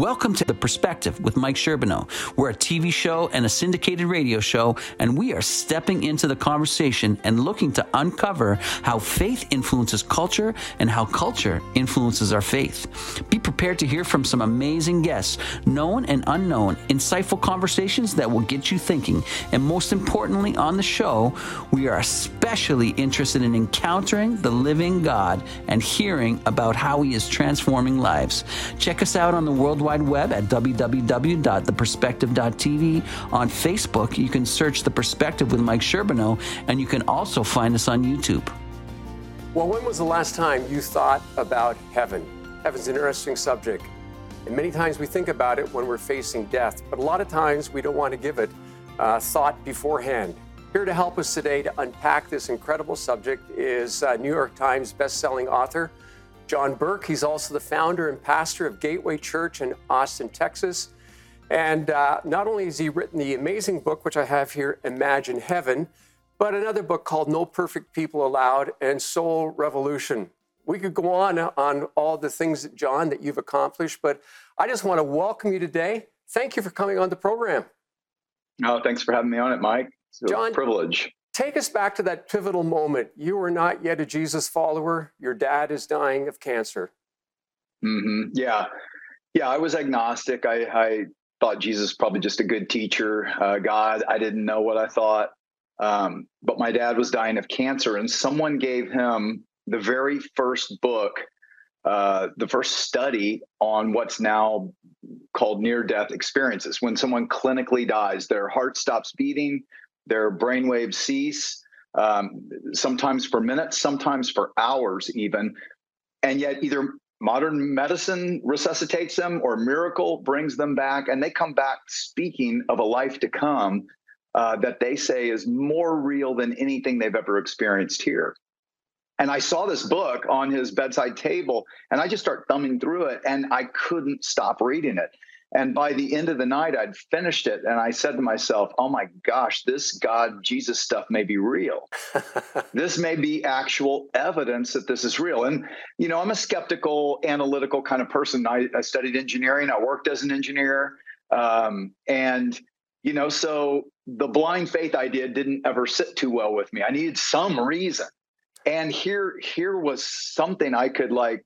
Welcome to The Perspective with Mike Sherbino. We're a TV show and a syndicated radio show, and we are stepping into the conversation and looking to uncover how faith influences culture and how culture influences our faith. Be prepared to hear from some amazing guests, known and unknown, insightful conversations that will get you thinking. And most importantly, on the show, we are especially interested in encountering the living God and hearing about how He is transforming lives. Check us out on the World Wide Web at www.theperspective.tv. On Facebook, you can search The Perspective with Mike Sherbino, and you can also find us on YouTube. Well, when was the last time you thought about heaven? Heaven's an interesting subject. And many times we think about it when we're facing death, but a lot of times we don't want to give it uh, thought beforehand. Here to help us today to unpack this incredible subject is uh, New York Times bestselling author John Burke. He's also the founder and pastor of Gateway Church in Austin, Texas. And uh, not only has he written the amazing book, which I have here, Imagine Heaven, but another book called No Perfect People Allowed and Soul Revolution. We could go on on all the things, that, John, that you've accomplished, but I just want to welcome you today. Thank you for coming on the program. Oh, thanks for having me on it, Mike. It's a John, privilege. Take us back to that pivotal moment. You are not yet a Jesus follower. Your dad is dying of cancer. Mm-hmm. Yeah. Yeah, I was agnostic. I, I thought Jesus probably just a good teacher, uh, God. I didn't know what I thought. Um, but my dad was dying of cancer, and someone gave him the very first book, uh, the first study on what's now called near death experiences. When someone clinically dies, their heart stops beating, their brainwaves cease, um, sometimes for minutes, sometimes for hours, even. And yet, either modern medicine resuscitates them or miracle brings them back, and they come back speaking of a life to come uh, that they say is more real than anything they've ever experienced here. And I saw this book on his bedside table, and I just start thumbing through it, and I couldn't stop reading it. And by the end of the night, I'd finished it. And I said to myself, oh my gosh, this God Jesus stuff may be real. this may be actual evidence that this is real. And, you know, I'm a skeptical, analytical kind of person. I, I studied engineering, I worked as an engineer. Um, and, you know, so the blind faith idea didn't ever sit too well with me. I needed some reason. And here, here was something I could like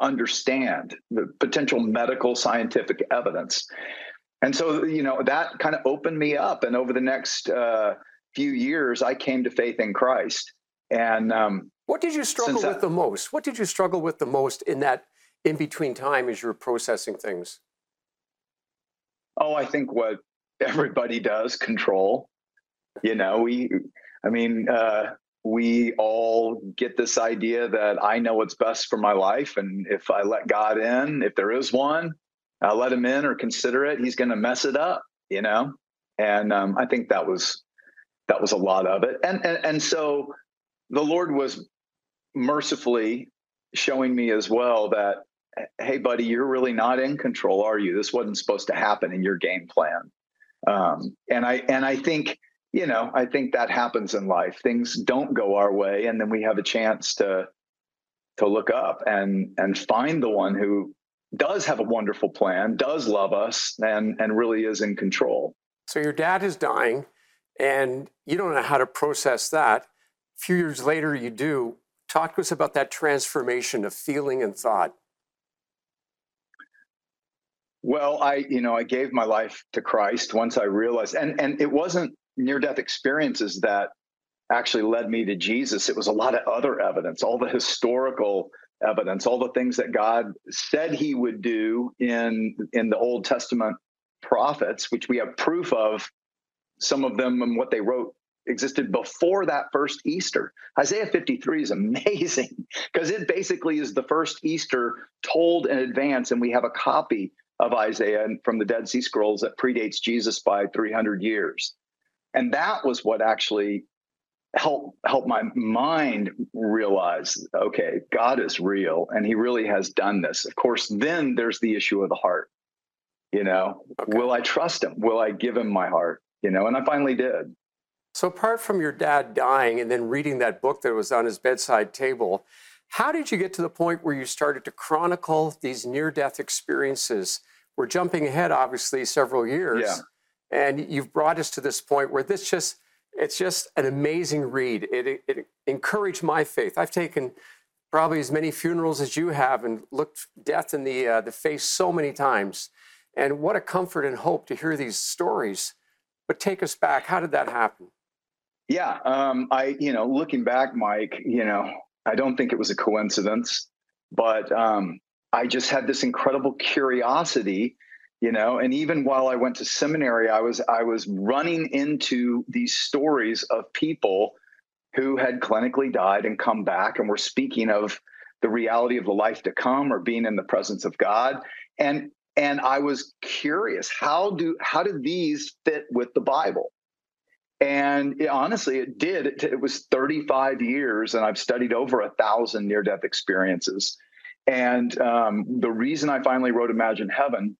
understand the potential medical scientific evidence. And so, you know, that kind of opened me up. And over the next uh, few years, I came to faith in Christ. And um, what did you struggle with the most? What did you struggle with the most in that in between time as you were processing things? Oh, I think what everybody does control. You know, we, I mean, uh, we all get this idea that I know what's best for my life. And if I let God in, if there is one, I'll let him in or consider it, he's going to mess it up, you know? And um, I think that was, that was a lot of it. And, and, and so the Lord was mercifully showing me as well that, Hey buddy, you're really not in control, are you? This wasn't supposed to happen in your game plan. Um, and I, and I think, you know, I think that happens in life. Things don't go our way, and then we have a chance to to look up and and find the one who does have a wonderful plan, does love us, and and really is in control. So your dad is dying, and you don't know how to process that. A few years later, you do. Talk to us about that transformation of feeling and thought. Well, I, you know, I gave my life to Christ once I realized, and and it wasn't near death experiences that actually led me to Jesus. It was a lot of other evidence, all the historical evidence, all the things that God said he would do in in the Old Testament prophets, which we have proof of some of them and what they wrote existed before that first Easter. Isaiah 53 is amazing because it basically is the first Easter told in advance, and we have a copy of Isaiah from the Dead Sea Scrolls that predates Jesus by 300 years and that was what actually helped help my mind realize okay god is real and he really has done this of course then there's the issue of the heart you know okay. will i trust him will i give him my heart you know and i finally did so apart from your dad dying and then reading that book that was on his bedside table how did you get to the point where you started to chronicle these near death experiences we're jumping ahead, obviously, several years. Yeah. And you've brought us to this point where this just, it's just an amazing read. It, it, encouraged my faith. I've taken probably as many funerals as you have and looked death in the, uh, the face so many times. And what a comfort and hope to hear these stories. But take us back. How did that happen? Yeah, um, I, you know, looking back, Mike, you know, I don't think it was a coincidence, but um, I just had this incredible curiosity, you know, and even while I went to seminary, I was I was running into these stories of people who had clinically died and come back and were speaking of the reality of the life to come or being in the presence of God. And and I was curious, how do how do these fit with the Bible? And it, honestly, it did. It, it, was 35 years, and I've studied over a thousand near death experiences. And um, the reason I finally wrote Imagine Heaven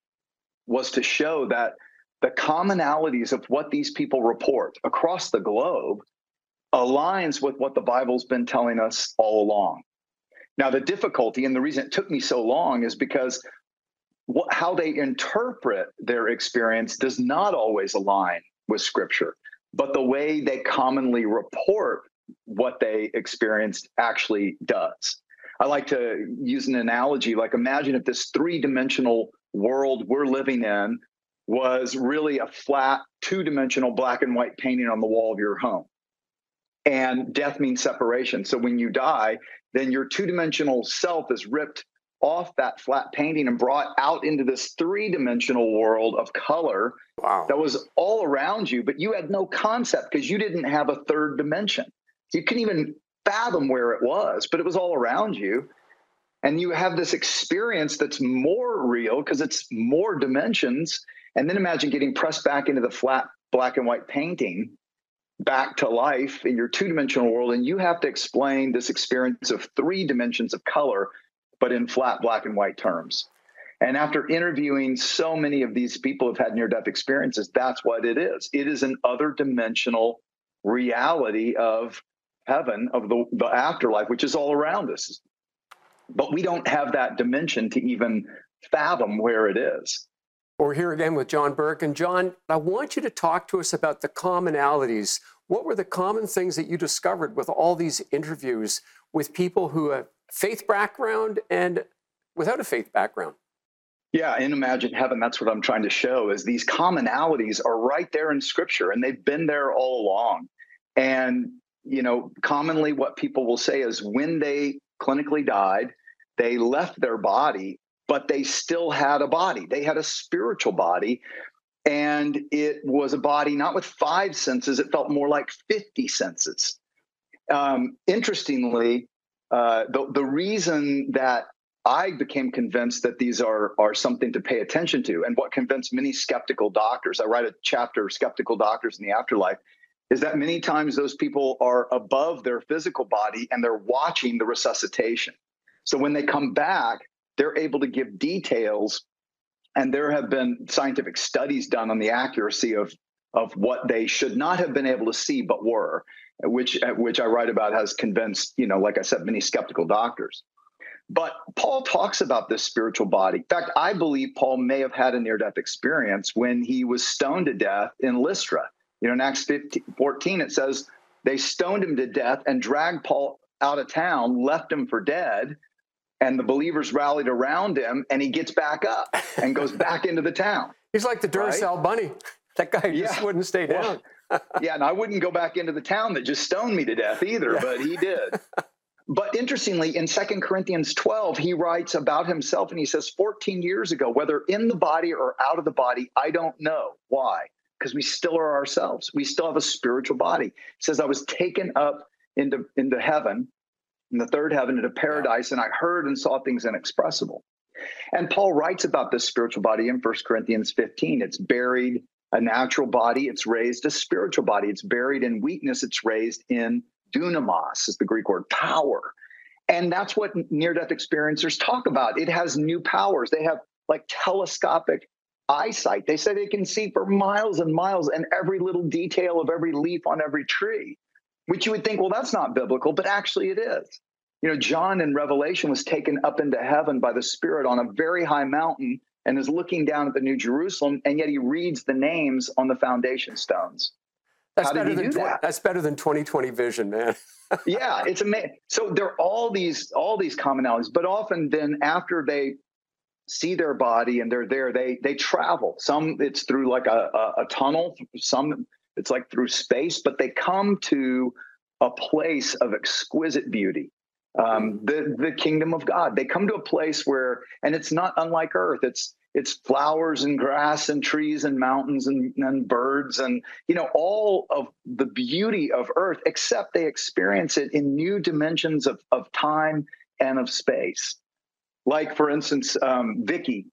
was to show that the commonalities of what these people report across the globe aligns with what the Bible's been telling us all along. Now, the difficulty and the reason it took me so long is because what, how they interpret their experience does not always align with Scripture but the way they commonly report what they experienced actually does. I like to use an analogy like imagine if this three dimensional world we're living in was really a flat two dimensional black and white painting on the wall of your home. And death means separation. So when you die, then your two dimensional self is ripped off that flat painting and brought out into this three dimensional world of color wow. that was all around you, but you had no concept because you didn't have a third dimension. You couldn't even fathom where it was, but it was all around you. And you have this experience that's more real because it's more dimensions. And then imagine getting pressed back into the flat black and white painting back to life in your two dimensional world. And you have to explain this experience of three dimensions of color but in flat black and white terms. And after interviewing so many of these people who've had near death experiences, that's what it is. It is an other dimensional reality of heaven, of the, the afterlife, which is all around us. But we don't have that dimension to even fathom where it is. We're here again with John Burke. And John, I want you to talk to us about the commonalities. What were the common things that you discovered with all these interviews with people who have faith background and without a faith background. Yeah, in Imagine Heaven, that's what I'm trying to show is these commonalities are right there in scripture and they've been there all along. And, you know, commonly what people will say is when they clinically died, they left their body, but they still had a body. They had a spiritual body. And it was a body not with five senses, it felt more like 50 senses. Um, interestingly, uh, the, the reason that I became convinced that these are are something to pay attention to, and what convinced many skeptical doctors. I write a chapter, "Skeptical Doctors in the Afterlife," is that many times those people are above their physical body and they're watching the resuscitation. So when they come back, they're able to give details, and there have been scientific studies done on the accuracy of of what they should not have been able to see but were which which I write about has convinced, you know, like I said, many skeptical doctors. But Paul talks about this spiritual body. In fact, I believe Paul may have had a near death experience when he was stoned to death in Lystra. You know, in Acts 15, 14, it says they stoned him to death and dragged Paul out of town, left him for dead. And the believers rallied around him, and he gets back up and goes back into the town. He's like the Duracell right? bunny. That guy just yeah. wouldn't stay down. Well, yeah, and I wouldn't go back into the town that just stoned me to death either, yeah. but he did. But interestingly, in Second Corinthians 12, he writes about himself and he says, 14 years ago, whether in the body or out of the body, I don't know. Why? Because we still are ourselves. We still have a spiritual body. He says, I was taken up into, into heaven, in the third heaven, into paradise, and I heard and saw things inexpressible. And Paul writes about this spiritual body in First Corinthians 15. It's buried a natural body, it's raised a spiritual body. It's buried in weakness, it's raised in dunamis, is the Greek word power. And that's what near death experiencers talk about. It has new powers. They have like telescopic eyesight. They say they can see for miles and miles and every little detail of every leaf on every tree, which you would think, well, that's not biblical, but actually it is. You know, John in Revelation was taken up into heaven by the Spirit on a very high mountain and is looking down at the New Jerusalem, and yet he reads the names on the foundation stones. That's better than that? that's better than 2020 vision, man. yeah, it's amazing. So there are all these all these commonalities, but often then after they see their body and they're there, they they travel. Some it's through like a, a, a tunnel. Some it's like through space, but they come to a place of exquisite beauty. Um, the the kingdom of God. They come to a place where, and it's not unlike Earth. It's it's flowers and grass and trees and mountains and, and birds and you know all of the beauty of earth except they experience it in new dimensions of, of time and of space like for instance um, vicky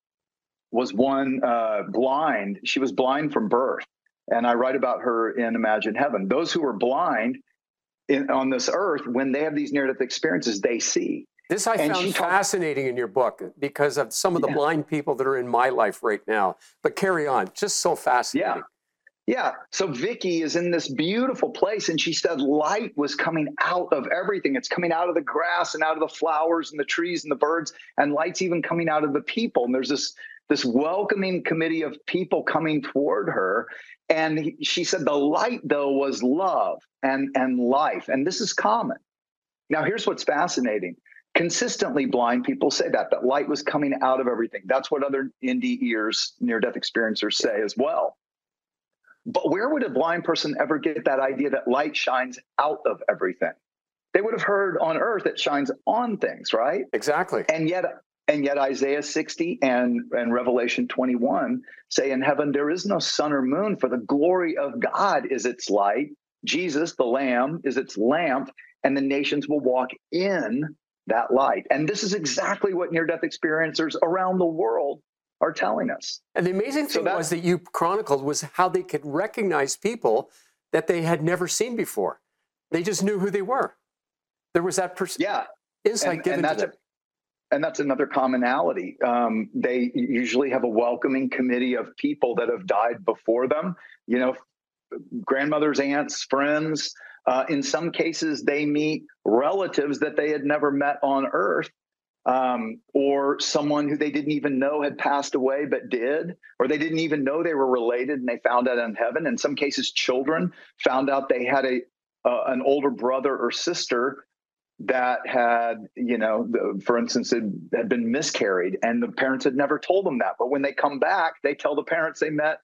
was one uh, blind she was blind from birth and i write about her in imagine heaven those who are blind in, on this earth when they have these near-death experiences they see this I and found fascinating in your book because of some of the yeah. blind people that are in my life right now. But carry on, just so fascinating. Yeah. Yeah. So Vicky is in this beautiful place, and she said light was coming out of everything. It's coming out of the grass and out of the flowers and the trees and the birds, and light's even coming out of the people. And there's this this welcoming committee of people coming toward her. And she said the light though was love and and life, and this is common. Now here's what's fascinating. Consistently blind people say that that light was coming out of everything. That's what other NDErs, near death experiencers say as well. But where would a blind person ever get that idea that light shines out of everything? They would have heard on earth it shines on things right? Exactly. And yet and yet isaiah 60 and and revelation 21 say in heaven there is no sun or moon for the glory of god is its light jesus the lamb is its lamp and the nations will walk in that light. And this is exactly what near death experiencers around the world are telling us. And the amazing thing so was that you chronicled was how they could recognize people that they had never seen before. They just knew who they were. There was that person. Yeah. Insight and, given and to them. And that's another commonality. Um, they usually have a welcoming committee of people that have died before them. You know, grandmothers, aunts, friends, uh, in some cases, they meet relatives that they had never met on earth, um, or someone who they didn't even know had passed away but did, or they didn't even know they were related and they found out in heaven. In some cases, children found out they had a uh, an older brother or sister that had, you know, the, for instance, had, had been miscarried, and the parents had never told them that. But when they come back, they tell the parents they met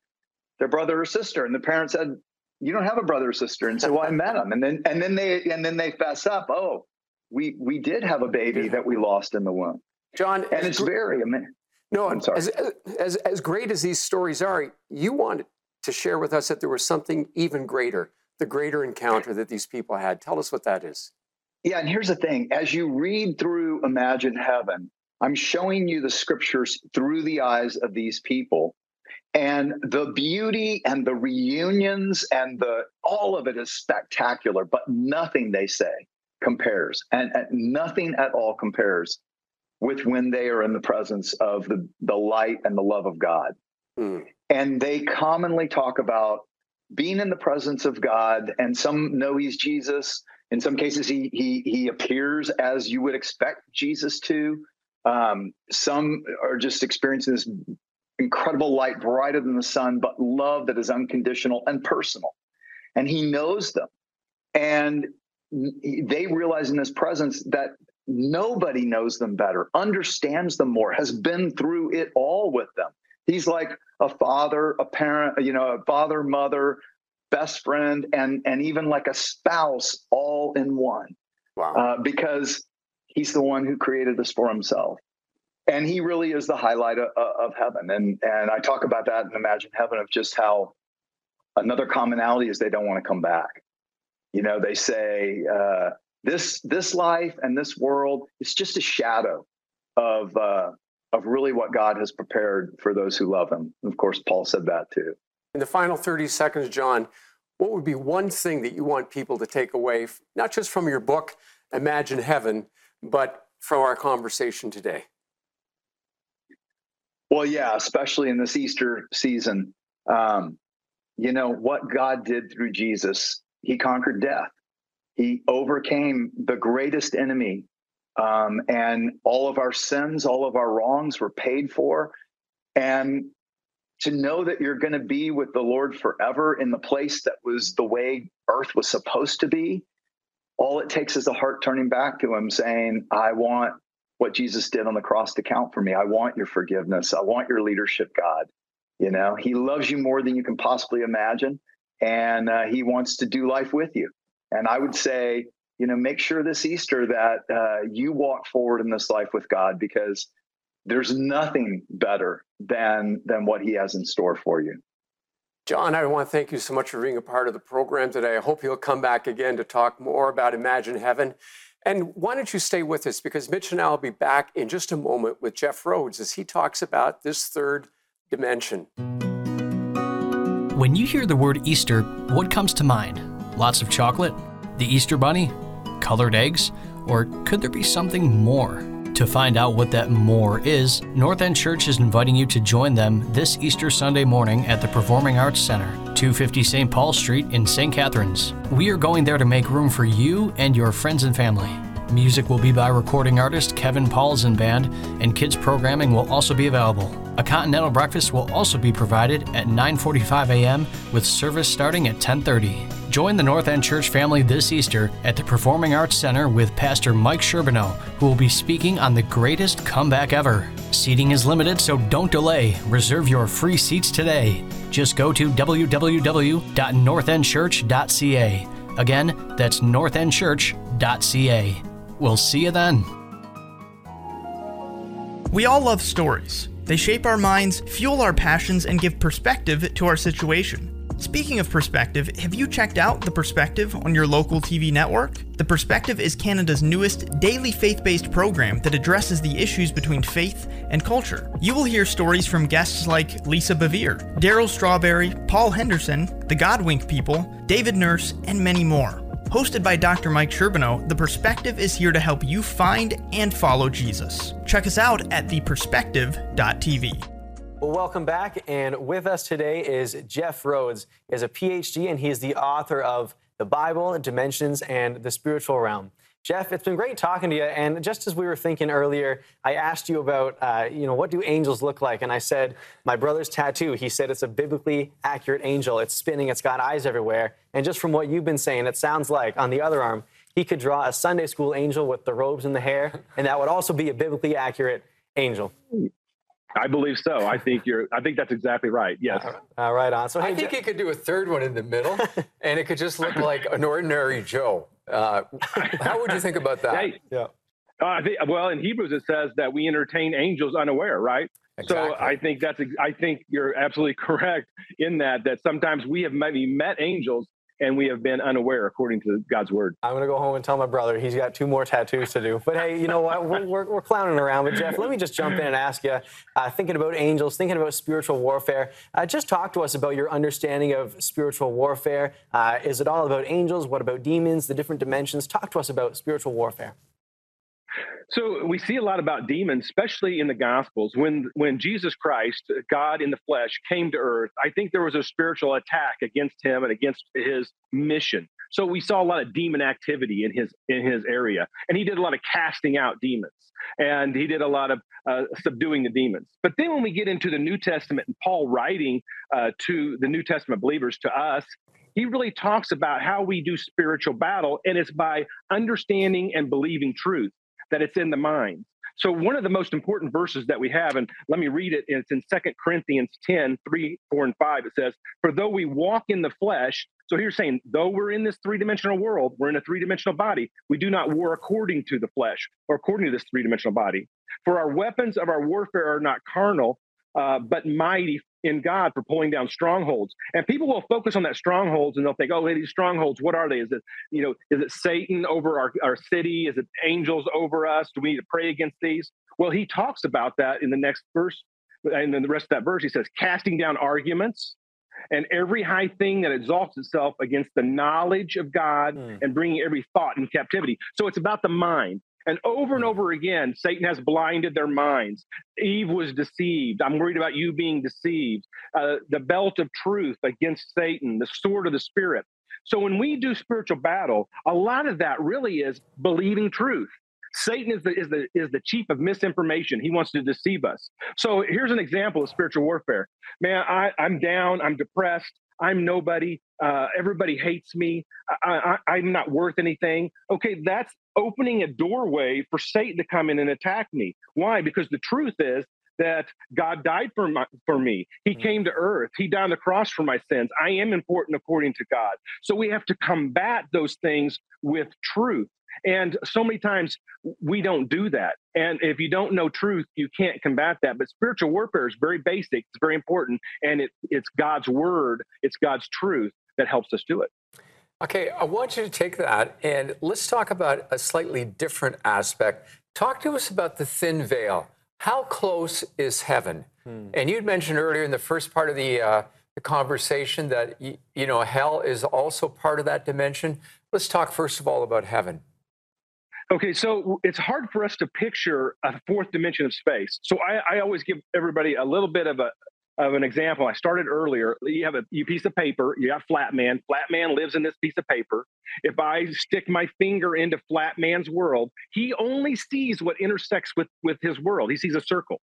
their brother or sister, and the parents said, you don't have a brother or sister. And say well i met them. and then and then they and then they fess up. Oh we we did have a baby that we lost in the womb. John and it's very amazing no i'm sorry. as, as as great as these stories are you wanted to share with us that there was something even greater the greater encounter that these people had. Tell us what that is yeah and here's the thing. As you read through imagine heaven i'm showing you the scriptures through the eyes of these people. And the beauty and the reunions and the all of it is spectacular but nothing they say compares. And, and, nothing at all compares with when they are in the presence of the, the light and the love of god. Mm. and they commonly talk about being in the presence of god and some know he's jesus in some cases he he, he appears as you would expect jesus to um, some are just experiencing this incredible light brighter than the sun, but love that is unconditional and personal. And he knows them. And they realize in his presence that nobody knows them better, understands them more, has been through it all with them. He's like a father, a parent, you know, a father, mother, best friend, and and even like a spouse, all in one. Wow! Uh, because he's the one who created us for himself. And he really is the highlight of, of, heaven. And and i talk about that in imagine heaven of just how another commonality is they don't want to come back. You know they say uh, this this life and this world is just a shadow of uh, of really what god has prepared for those who love him. And of course paul said that too in the final 30 seconds john what would be one thing that you want people to take away not just from your book imagine heaven but from our conversation today well, yeah, especially in this Easter season. Um, you know, what God did through Jesus, he conquered death. He overcame the greatest enemy. Um, and all of our sins, all of our wrongs were paid for. And to know that you're going to be with the Lord forever in the place that was the way earth was supposed to be, all it takes is a heart turning back to Him saying, I want what Jesus did on the cross to count for me. I want your forgiveness. I want your leadership, God. You know, He loves you more than you can possibly imagine, and uh, He wants to do life with you. And I would say, you know, make sure this Easter that uh, you walk forward in this life with God because there's nothing better than than what He has in store for you. John, I want to thank you so much for being a part of the program today. I hope you'll come back again to talk more about Imagine Heaven. And why don't you stay with us? Because Mitch and I will be back in just a moment with Jeff Rhodes as he talks about this third dimension. When you hear the word Easter, what comes to mind? Lots of chocolate? The Easter Bunny? Colored eggs? Or could there be something more? To find out what that more is, North End Church is inviting you to join them this Easter Sunday morning at the Performing Arts Center, 250 St. Paul Street in St. Catharines. We are going there to make room for you and your friends and family. Music will be by recording artist Kevin Pauls Paulsen Band, and kids programming will also be available. A continental breakfast will also be provided at 9:45 a.m. with service starting at 10:30. Join the North End Church family this Easter at the Performing Arts Center with Pastor Mike Sherbino, who will be speaking on the greatest comeback ever. Seating is limited, so don't delay. Reserve your free seats today. Just go to www.northendchurch.ca. Again, that's northendchurch.ca. We'll see you then. We all love stories. They shape our minds, fuel our passions, and give perspective to our situation. Speaking of perspective, have you checked out The Perspective on your local TV network? The Perspective is Canada's newest daily faith based program that addresses the issues between faith and culture. You will hear stories from guests like Lisa Bevere, Darryl Strawberry, Paul Henderson, the Godwink People, David Nurse, and many more. Hosted by Dr. Mike Sherbino, The Perspective is here to help you find and follow Jesus. Check us out at theperspective.tv. Well, welcome back. And with us today is Jeff Rhodes. He has a PhD and he is the author of The Bible, Dimensions, and the Spiritual Realm. Jeff, it's been great talking to you. And just as we were thinking earlier, I asked you about, uh, you know, what do angels look like? And I said, my brother's tattoo, he said it's a biblically accurate angel. It's spinning, it's got eyes everywhere. And just from what you've been saying, it sounds like on the other arm, he could draw a Sunday school angel with the robes and the hair, and that would also be a biblically accurate angel. I believe so. I think you're. I think that's exactly right. Yes. All right, on. So I think Je- he could do a third one in the middle, and it could just look like an ordinary Joe. Uh, how would you think about that? Hey, yeah. uh, I think, well, in Hebrews it says that we entertain angels unaware, right? So I think that's. I think you're absolutely correct in that. That sometimes we have maybe met angels and we have been unaware, according to God's word. I'm going to go home and tell my brother he's got two more tattoos to do. But hey, you know what? We're, we're, we're clowning around. But Jeff, let me just jump in and ask you, uh, thinking about angels, thinking about spiritual warfare, uh, just talk to us about your understanding of spiritual warfare. Uh, is it all about angels? What about demons, the different dimensions? Talk to us about spiritual warfare. So we see a lot about demons, especially in the Gospels. When when Jesus Christ, God in the flesh, came to earth, I think there was a spiritual attack against him and against his mission. So we saw a lot of demon activity in his in his area, and he did a lot of casting out demons, and he did a lot of uh, subduing the demons. But then when we get into the New Testament and Paul writing uh, to the New Testament believers, to us, he really talks about how we do spiritual battle, and it's by understanding and believing truth that it's in the mind. So one of the most important verses that we have, and let me read it, it's in 2 Corinthians 10, 3, 4, and 5. It says, For though we walk in the flesh, so here's saying, though we're in this three-dimensional world, we're in a three-dimensional body, we do not war according to the flesh or according to this three-dimensional body. For our weapons of our warfare are not carnal, uh, but mighty in God for pulling down strongholds. And people will focus on that strongholds and they'll think, oh, hey, these strongholds, what are they? Is it, you know, is it Satan over our, our city? Is it angels over us? Do we need to pray against these? Well, he talks about that in the next verse. And then the rest of that verse, he says, casting down arguments and every high thing that exalts itself against the knowledge of God Mm. and bringing every thought in captivity. So it's about the mind. And over and over again, Satan has blinded their minds. Eve was deceived. I'm worried about you being deceived. Uh, the belt of truth against Satan, the sword of the Spirit. So when we do spiritual battle, a lot of that really is believing truth. Satan is the is the is the chief of misinformation. He wants to deceive us. So here's an example of spiritual warfare. Man, I, I'm down. I'm depressed. I'm nobody. Uh, everybody hates me. I, I, I'm not worth anything. Okay, that's opening a doorway for Satan to come in and attack me. Why? Because the truth is that God died for, my, for me. He mm-hmm. came to earth. He died on the cross for my sins. I am important according to God. So we have to combat those things with truth. And so many times we don't do that. And if you don't know truth, you can't combat that. But spiritual warfare is very basic, it's very important. And it, it's God's word, it's God's truth that helps us do it. Okay, I want you to take that and let's talk about a slightly different aspect. Talk to us about the thin veil. How close is heaven? Hmm. And you'd mentioned earlier in the first part of the, uh, the conversation that you know hell is also part of that dimension. Let's talk first of all about heaven. Okay, so it's hard for us to picture a fourth dimension of space. So I, I always give everybody a little bit of a of an example. I started earlier. You have a you piece of paper. You got Flat Man. Flat Man lives in this piece of paper. If I stick my finger into Flat Man's world, he only sees what intersects with with his world. He sees a circle.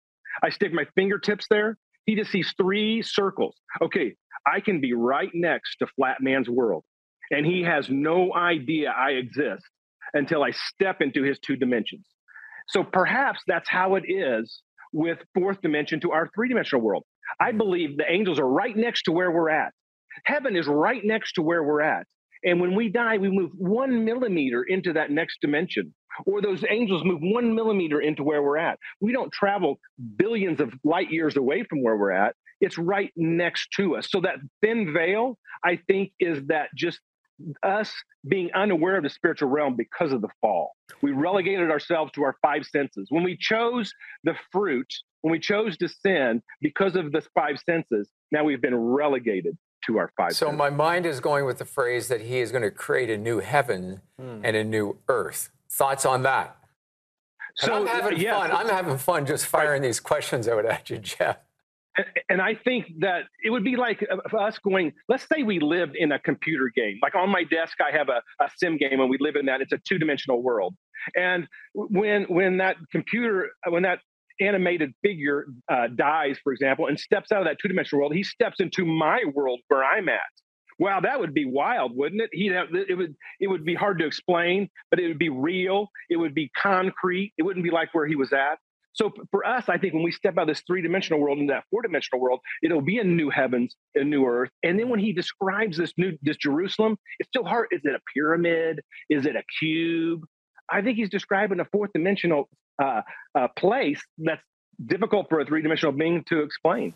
I stick my fingertips there. He just sees three circles. Okay, I can be right next to Flat Man's world, and he has no idea I exist until I step into his two dimensions. So perhaps that's how it is with fourth dimension to our three dimensional world. I hmm. believe the angels are right next to where we're at. Heaven is right next to where we're at. And when we die, we move one millimeter into that next dimension, or those angels move one millimeter into where we're at. We don't travel billions of light years away from where we're at. It's right next to us. So that thin veil, I think, is that just us being unaware of the spiritual realm because of the fall. We relegated ourselves to our five senses. When we chose the fruit, when we chose to sin because of the five senses, now we've been relegated to our five so senses. my mind is going with the phrase that he is going to create a new heaven hmm. and a new earth. Thoughts on that? So and I'm having yes, fun. I'm having fun just firing right. these questions out at you, Jeff. And, I think that it would be like uh, us going, let's say we lived in a computer game. Like on my desk, I have a, a sim game and we live in that. It's a two dimensional world. And when, when that computer, when that animated figure uh, dies, for example, and steps out of that two dimensional world, he steps into my world where I'm at. Wow, that would be wild, wouldn't it? He'd have, it would it would be hard to explain, but it would be real. It would be concrete. It wouldn't be like where he was at. So for us, I think when we step out of this three dimensional world into that four dimensional world, it'll be a new heavens, a new earth. And then when he describes this new this Jerusalem, it's still hard. Is it a pyramid? Is it a cube? I think he's describing a fourth dimensional uh, uh, place that's difficult for a three dimensional being to explain.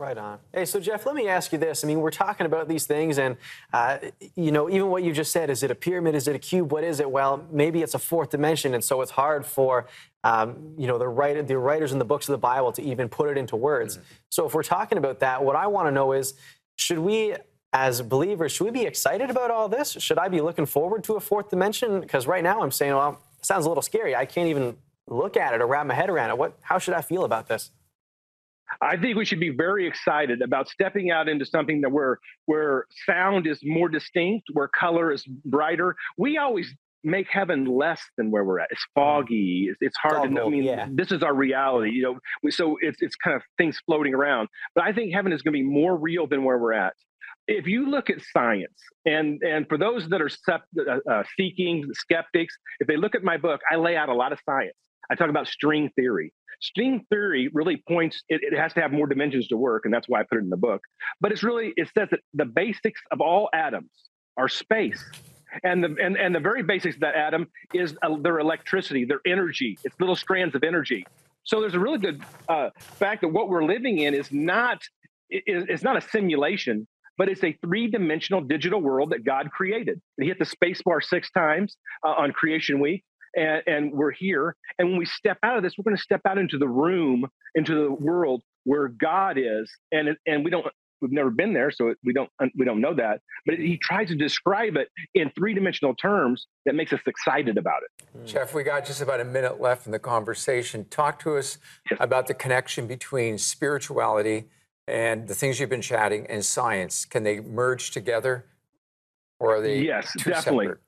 Right on. Hey, so Jeff, let me ask you this. I mean, we're talking about these things, and uh, you know, even what you just said: is it a pyramid? Is it a cube? What is it? Well, maybe it's a fourth dimension, and so it's hard for um, you know the writer, the writers in the books of the Bible to even put it into words. Mm-hmm. So, if we're talking about that, what I want to know is, should we, as believers, should we be excited about all this? Should I be looking forward to a fourth dimension? Because right now, I'm saying, well, it sounds a little scary. I can't even look at it or wrap my head around it. What? How should I feel about this? I think we should be very excited about stepping out into something that where where sound is more distinct, where color is brighter. We always make heaven less than where we're at. It's foggy. It's, it's hard to know. I mean, yeah. this is our reality. You know, we, so it's it's kind of things floating around. But I think heaven is going to be more real than where we're at. If you look at science, and and for those that are uh, uh, seeking skeptics, if they look at my book, I lay out a lot of science. I talk about string theory. String theory really points, it, it, has to have more dimensions to work, and that's why I put it in the book. But it's really, it says that the basics of all atoms are space. And the, and, and the very basics of that atom is uh, their electricity, their energy. It's little strands of energy. So there's a really good uh, fact that what we're living in is not, is, is not a simulation, but it's a three-dimensional digital world that God created. And he hit the space bar six times uh, on Creation Week and, and we're here. And when we step out of this, we're going to step out into the room, into the world where God is, and and we don't we've never been there, so we don't we don't know that. But he tries to describe it in three dimensional terms that makes us excited about it. Mm. Jeff, we got just about a minute left in the conversation. Talk to us yes. about the connection between spirituality and the things you've been chatting and science. Can they merge together, or are they yes, definitely. Separate?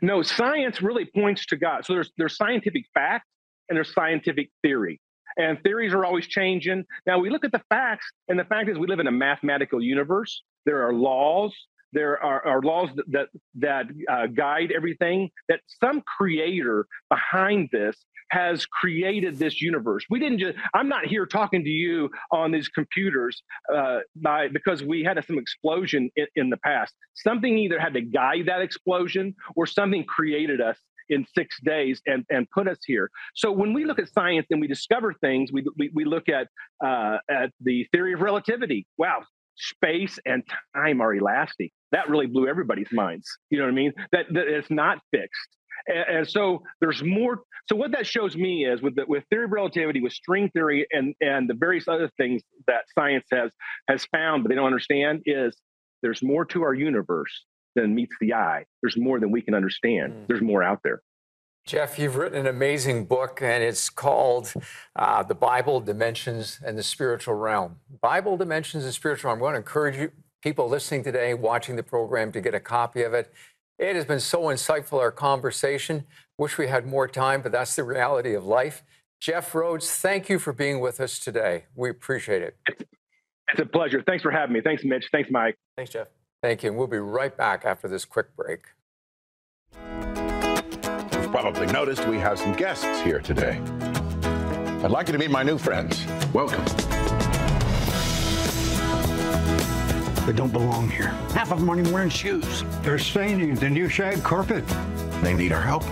No, science really points to God. So there's there's scientific fact and there's scientific theory. And theories are always changing. Now we look at the facts, and the fact is we live in a mathematical universe. There are laws. There are, are laws that that, uh, guide everything. That some creator behind this has created this universe. We didn't just. I'm not here talking to you on these computers uh, by because we had some explosion in, in the past. Something either had to guide that explosion, or something created us in six days and, and put us here. So when we look at science and we discover things, we, we, we look at, uh, at the theory of relativity. Wow, space and time are elastic. That really blew everybody's minds. You know what I mean? That, that it's not fixed. And, and, so there's more. So what that shows me is with the, with theory of relativity, with string theory, and and the various other things that science has has found, but they don't understand, is there's more to our universe than meets the eye. There's more than we can understand. Mm. There's more out there. Jeff, you've written an amazing book, and it's called uh, "The Bible Dimensions and the Spiritual Realm." Bible Dimensions and Spiritual Realm. I want to encourage you, people listening today, watching the program, to get a copy of it. It has been so insightful our conversation. Wish we had more time, but that's the reality of life. Jeff Rhodes, thank you for being with us today. We appreciate it. It's a pleasure. Thanks for having me. Thanks, Mitch. Thanks, Mike. Thanks, Jeff. Thank you. And we'll be right back after this quick break. You've probably noticed we have some guests here today. I'd like you to meet my new friends. Welcome. They don't belong here. Half of them aren't even wearing shoes. They're staining the new shag carpet. They need our help.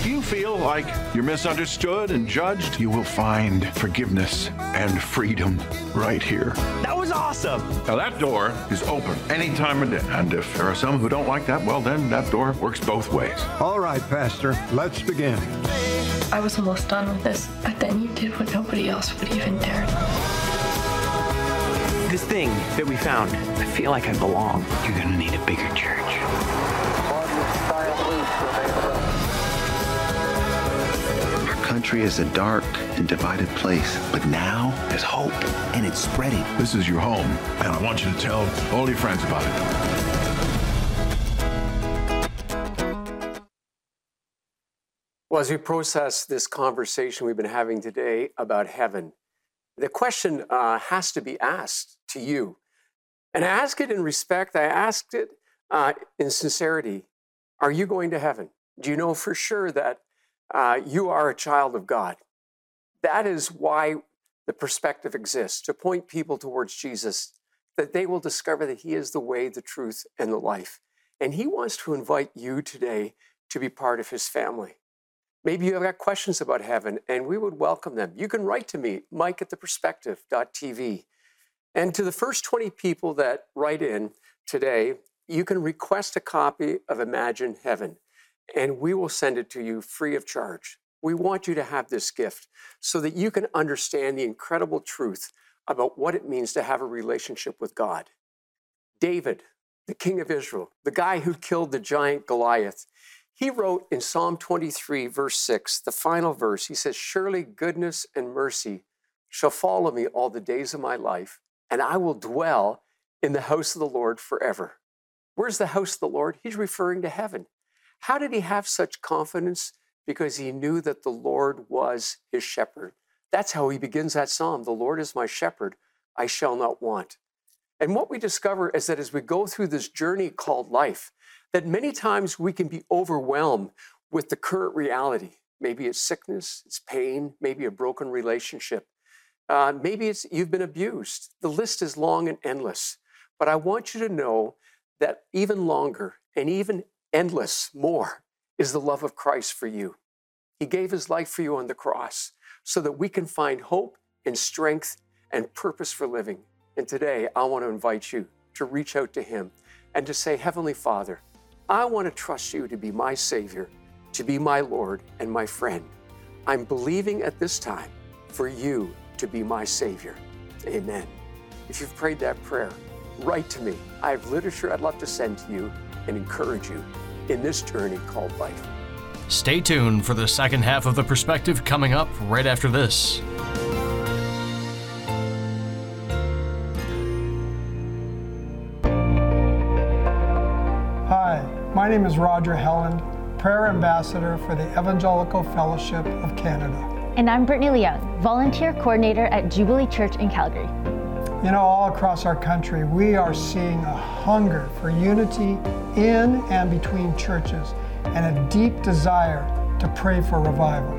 If you feel like you're misunderstood and judged, you will find forgiveness and freedom right here. That was awesome. Now, that door is open any time of day. And if there are some who don't like that, well, then that door works both ways. All right, Pastor, let's begin. I was almost done with this, but then you did what nobody else would even dare. This thing that we found, I feel like I belong. You're gonna need a bigger church. Country is a dark and divided place, but now there's hope and it's spreading. This is your home, and I want you to tell all your friends about it. Well, as we process this conversation we've been having today about heaven, the question uh, has to be asked to you. And I ask it in respect, I asked it uh, in sincerity. Are you going to heaven? Do you know for sure that uh, you are a child of God. That is why the perspective exists to point people towards Jesus, that they will discover that He is the way, the truth, and the life. And He wants to invite you today to be part of His family. Maybe you have got questions about heaven, and we would welcome them. You can write to me, mike at theperspective.tv. And to the first 20 people that write in today, you can request a copy of Imagine Heaven and we will send it to you free of charge. We want you to have this gift so that you can understand the incredible truth about what it means to have a relationship with God. David, the king of Israel, the guy who killed the giant Goliath, he wrote in Psalm 23, verse 6, the final verse, he says, Surely goodness and mercy shall follow me all the days of my life, and I will dwell in the house of the Lord forever. Where's the house of the Lord? He's referring to heaven. How did he have such confidence? Because he knew that the Lord was his shepherd. That's how he begins that psalm The Lord is my shepherd, I shall not want. And what we discover is that as we go through this journey called life, that many times we can be overwhelmed with the current reality. Maybe it's sickness, it's pain, maybe a broken relationship. Uh, maybe it's you've been abused. The list is long and endless. But I want you to know that even longer and even endless more is the love of Christ for you. He gave his life for you on the cross so that we can find hope and strength and purpose for living. And today, I want to invite you to reach out to him and to say, Heavenly Father, I want to trust you to be my Savior, to be my Lord and my friend. I'm believing at this time for you to be my Savior. Amen. If you've prayed that prayer, write to me. I have literature I'd love to send to you and encourage you in this journey called life. Stay tuned for the second half of the perspective coming up right after this. Hi, my My name is Roger Helland, Prayer Ambassador for the Evangelical Fellowship of Canada. And I'm Brittany Leung, Volunteer Coordinator at Jubilee Church in Calgary. You know, all across our country, we are seeing a hunger for unity in and between churches and a deep desire to pray for revival.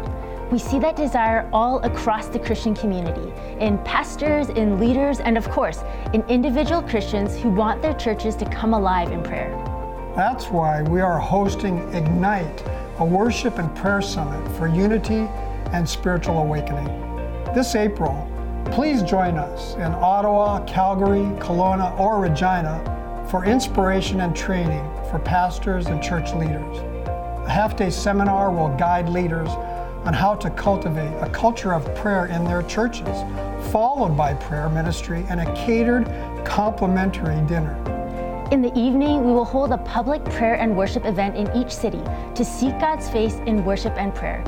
We see that desire all across the Christian community in pastors, in leaders, and of course, in individual Christians who want their churches to come alive in prayer. That's why we are hosting Ignite, a worship and prayer summit for unity and spiritual awakening. This April, Please join us in Ottawa, Calgary, Kelowna, or Regina for inspiration and training for pastors and church leaders. A half day seminar will guide leaders on how to cultivate a culture of prayer in their churches, followed by prayer ministry and a catered complimentary dinner. In the evening, we will hold a public prayer and worship event in each city to seek God's face in worship and prayer.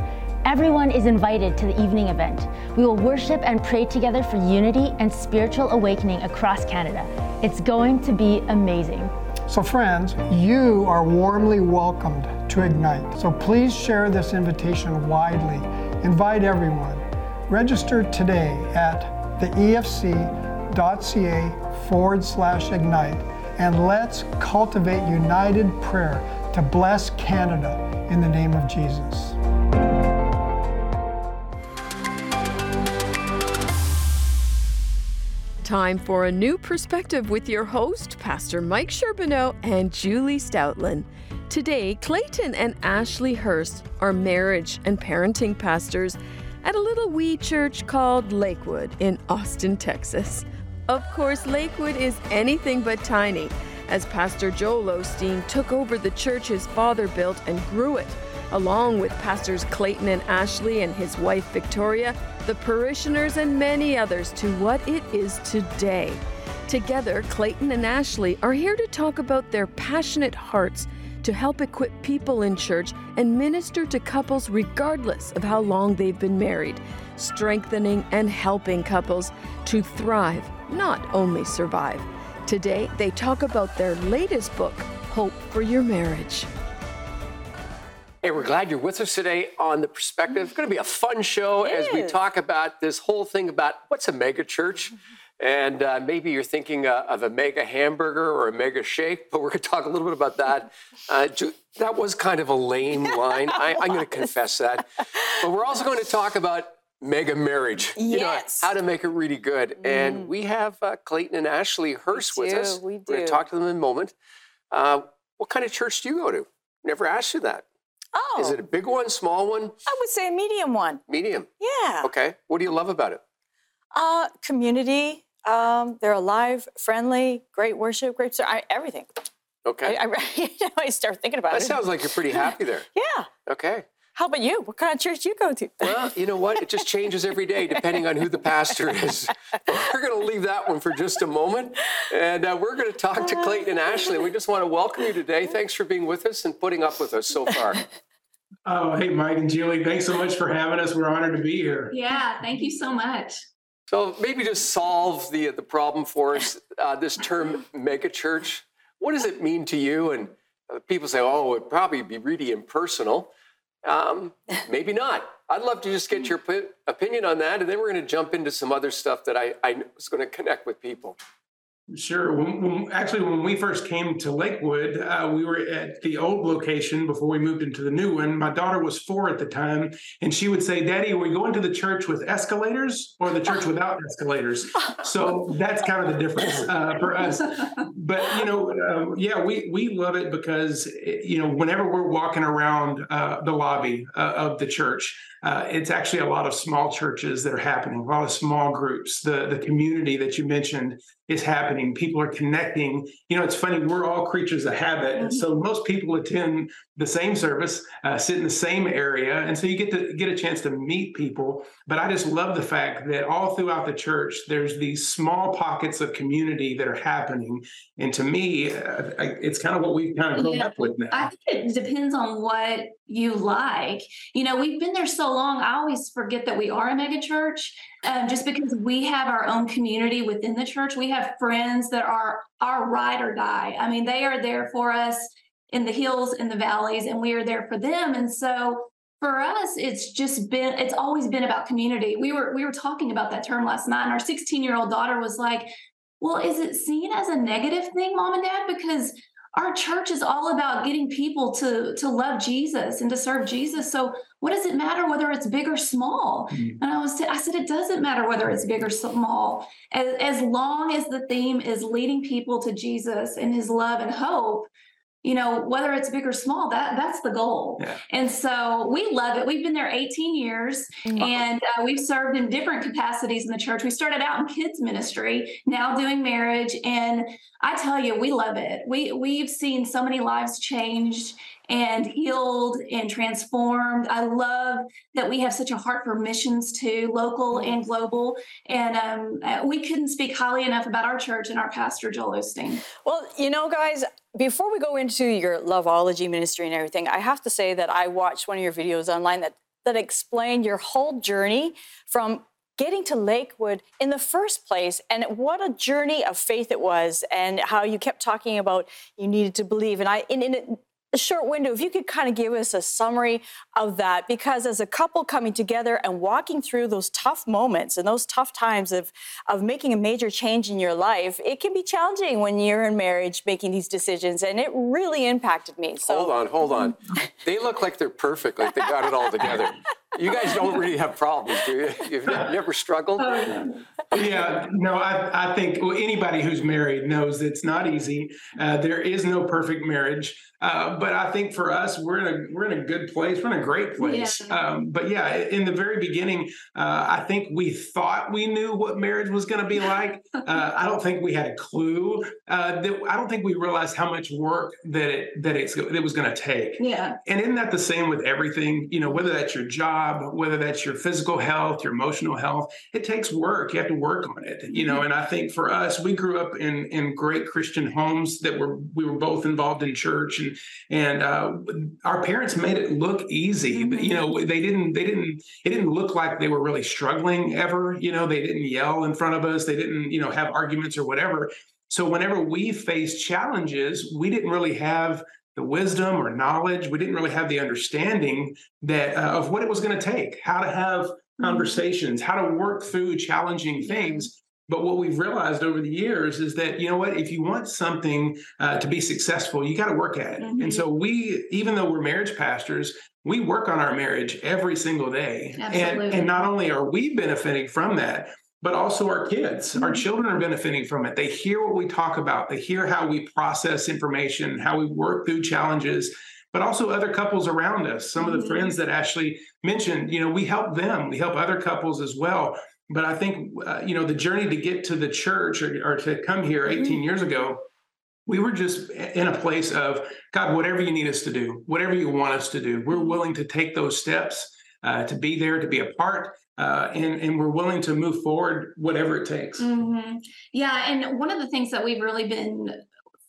Everyone is invited to the evening event. We will worship and pray together for unity and spiritual awakening across Canada. It's going to be amazing. So, friends, you are warmly welcomed to Ignite. So, please share this invitation widely. Invite everyone. Register today at theefc.ca forward slash ignite and let's cultivate united prayer to bless Canada in the name of Jesus. Time for a new perspective with your host, Pastor Mike Sherbino and Julie Stautland. Today, Clayton and Ashlee Hurst are marriage and parenting pastors at a little wee church called Lakewood in Austin, Texas. Of course, Lakewood is anything but tiny, as Pastor Joel Osteen took over the church his father built and grew it along with Pastors Clayton and Ashlee and his wife Victoria, the parishioners, and many others to what it is today. Together, Clayton and Ashlee are here to talk about their passionate hearts to help equip people in church and minister to couples regardless of how long they've been married, strengthening and helping couples to thrive, not only survive. Today, they talk about their latest book, Hope for Your Marriage. Hey, we're glad you're with us today on The Perspective. It's going to be a fun show it as is. we talk about this whole thing about what's a mega church. And uh, maybe you're thinking uh, of a mega hamburger or a mega shake, but we're going to talk a little bit about that. Uh, that was kind of a lame line. I, am going to confess that. But we're also going to talk about mega marriage. Yes. You know, how to make it really good. Mm. And we have uh, Clayton and Ashlee Hurst with us. We do. We're going to talk to them in a moment. Uh, what kind of church do you go to? Never asked you that. Oh. Is it a big one, small one? I would say a medium one. Medium. Yeah. Okay. What do you love about it? Uh, community. Um, they're alive, friendly, great worship, great I, everything. Okay. I, I, you know, I start thinking about that it. That sounds like you're pretty happy there. yeah. Okay. How about you? What kind of church do you go to? well, you know what? It just changes every day depending on who the pastor is. we're going to leave that one for just a moment. And uh, we're going to talk to Clayton and Ashlee. We just want to welcome you today. Thanks for being with us and putting up with us so far. Oh, hey, Mike and Julie, thanks so much for having us. We're honored to be here. Yeah, thank you so much. So maybe just solve the the problem for us. Uh, this term megachurch, what does it mean to you? And uh, people say, oh, it'd probably be really impersonal. Um, maybe not. I'd love to just get your opinion on that, and then we're going to jump into some other stuff that I, I was going to connect with people. Sure. When, when, actually, when we first came to Lakewood, uh, we were at the old location before we moved into the new one. My daughter was four at the time, and she would say, "Daddy, are we going to the church with escalators or the church without escalators?" So that's kind of the difference uh, for us. But you know, uh, yeah, we we love it because you know, whenever we're walking around uh, the lobby uh, of the church. Uh, it's actually a lot of small churches that are happening, a lot of small groups. The the community that you mentioned is happening. People are connecting. You know, it's funny. We're all creatures of habit, and so mm-hmm. most people attend the same service, uh, sit in the same area, and so you get to get a chance to meet people. But I just love the fact that all throughout the church, there's these small pockets of community that are happening, and to me, uh, it's kind of what we've kind of grown yeah. up with now. I think it depends on what you like. You know, we've been there so long. I always forget that we are a mega church, um, just because we have our own community within the church. We have friends that are our ride or die. I mean, they are there for us in the hills and the valleys, and we are there for them. And so for us, it's just been it's always been about community. We were we were talking about that term last night, and our 16 year old daughter was like, "Well, is it seen as a negative thing, mom and dad? Because our church is all about getting people to to love Jesus and to serve Jesus. So what does it matter whether it's big or small? Mm-hmm. And I was I said it doesn't matter whether it's big or small, as, as long as the theme is leading people to Jesus and His love and hope you know whether it's big or small that that's the goal yeah. and so we love it we've been there 18 years mm-hmm. and uh, we've served in different capacities in the church we started out in kids ministry now doing marriage and i tell you we love it we we've seen so many lives changed and healed and transformed. I love that we have such a heart for missions too, local and global. And um, uh, we couldn't speak highly enough about our church and our pastor, Joel Osteen. Well, you know, guys, before we go into your loveology ministry and everything, I have to say that I watched one of your videos online that that explained your whole journey from getting to Lakewood in the first place and what a journey of faith it was and how you kept talking about you needed to believe and I in, in a short window, if you could kind of give us a summary of that, because as a couple coming together and walking through those tough moments and those tough times of, of making a major change in your life, it can be challenging when you're in marriage making these decisions. And it really impacted me. So hold on, hold on. they look like they're perfect, like they got it all together. You guys don't really have problems, do you? You've never struggled? yeah, no, I, I think well, anybody who's married knows it's not easy. Uh, there is no perfect marriage. Uh, but I think for us, we're in a we're in a good place. We're in a great place. Yeah. Um, but yeah, in the very beginning, uh, I think we thought we knew what marriage was going to be like. Uh, I don't think we had a clue. Uh, that I don't think we realized how much work that it that it's it was going to take. Yeah. And isn't that the same with everything? You know, whether that's your job, whether that's your physical health, your emotional health, it takes work. You have to work on it. You know, mm-hmm. and I think for us, we grew up in in great Christian homes that were we were both involved in church and and uh, our parents made it look easy. Mm-hmm. You know, they didn't they didn't it didn't look like they were really struggling ever. You know, they didn't yell in front of us. They didn't you know have arguments or whatever. So whenever we faced challenges, we didn't really have the wisdom or knowledge. We didn't really have the understanding that uh, of what it was going to take, how to have mm-hmm. conversations, how to work through challenging things. But what we've realized over the years is that, you know what, if you want something uh, to be successful, you got to work at it. Mm-hmm. And so we, even though we're marriage pastors, we work on our marriage every single day. Absolutely. And, and not only are we benefiting from that, but also our kids, mm-hmm. our children are benefiting from it. They hear what we talk about, they hear how we process information, how we work through challenges but also other couples around us. Some mm-hmm. of the mm-hmm. friends that Ashlee mentioned, you know, we help them. We help other couples as well but I think uh, you know the journey to get to the church or, or to come here mm-hmm. 18 years ago, we were just in a place of God, whatever you need us to do, whatever you want us to do, we're willing to take those steps uh, to be there, to be a part. Uh, and, and we're willing to move forward, whatever it takes. Mm-hmm. Yeah. And one of the things that we've really been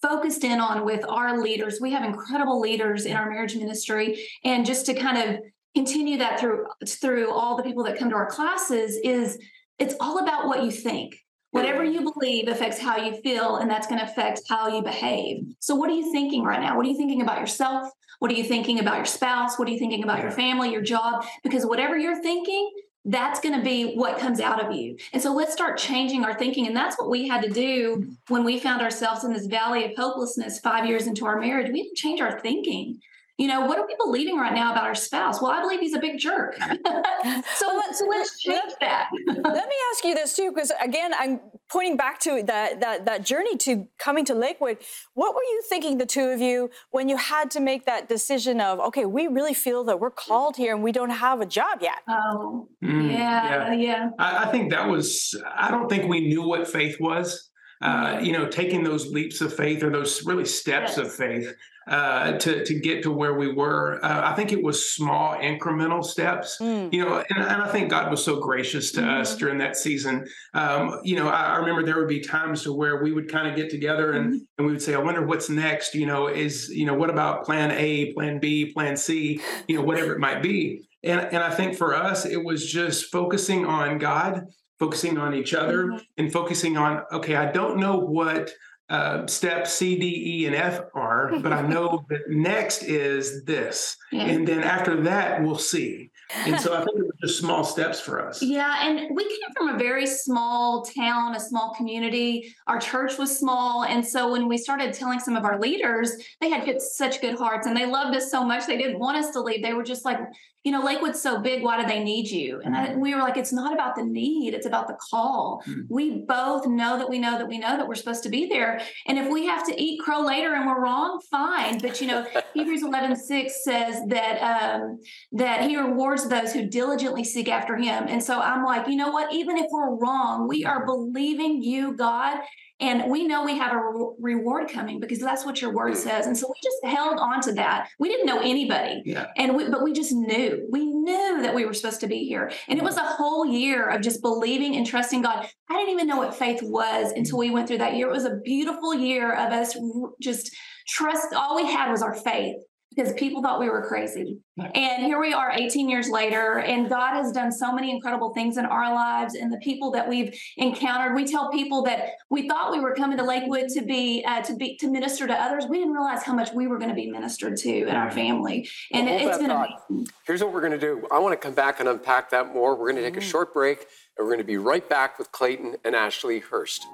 focused in on with our leaders, we have incredible leaders in our marriage ministry. And just to kind of continue that through through all the people that come to our classes is it's all about what you think whatever you believe affects how you feel and that's going to affect how you behave so what are you thinking right now what are you thinking about yourself what are you thinking about your spouse what are you thinking about your family your job because whatever you're thinking that's going to be what comes out of you. And so let's start changing our thinking. And that's what we had to do when we found ourselves in this valley of hopelessness five years into our marriage. We didn't change our thinking you know, what are we believing right now about our spouse? Well, I believe he's a big jerk. so, let's, so let's change that. let me ask you this too, because again, I'm pointing back to that, that that journey to coming to Lakewood. What were you thinking, the two of you, when you had to make that decision of, okay, we really feel that we're called here and we don't have a job yet? Oh, mm, yeah, yeah. yeah. I, I think that was. I don't think we knew what faith was. Uh, you know, taking those leaps of faith or those really steps yes. of faith uh, to to get to where we were. Uh, I think it was small incremental steps. Mm. You know, and, and, I think God was so gracious to mm. us during that season. Um, you know, I, I, remember there would be times to where we would kind of get together and mm. and we would say, "I wonder what's next." You know, is you know what about Plan A, Plan B, Plan C? You know, whatever it might be. And and I think for us, it was just focusing on God focusing on each other mm-hmm. and focusing on okay i don't know what uh, step C, D, E, and F are, but I know that next is this. Yeah. And then after that, we'll see. And so I think it was just small steps for us. Yeah. And we came from a very small town, a small community. Our church was small. And so when we started telling some of our leaders, they had such good hearts and they loved us so much. They didn't want us to leave. They were just like, you know, Lakewood's so big. Why do they need you? And I, we were like, it's not about the need, it's about the call. Mm-hmm. We both know that we know that we know that we're supposed to be there. And if we have to eat crow later and we're wrong, fine. But you know, Hebrews 11 6 says that um, that he rewards those who diligently seek after him. And so I'm like, you know what? Even if we're wrong, we are believing you, God, and we know we have a re- reward coming because that's what your word mm. says. And so we just held on to that. We didn't know anybody. Yeah. And we, but we just knew. We knew that we were supposed to be here. And it was a whole year of just believing and trusting God. I didn't even know what faith was until we went through that year. It was a beautiful year of us just trust. All we had was our faith because people thought we were crazy. And here we are 18 years later, and God has done so many incredible things in our lives and the people that we've encountered. We tell people that we thought we were coming to Lakewood to be uh, to be to minister to others. We didn't realize how much we were going to be ministered to in our family. And well, it's been amazing. Here's what we're going to do. I want to come back and unpack that more. We're going to take a short break, and we're going to be right back with Clayton and Ashlee Hurst.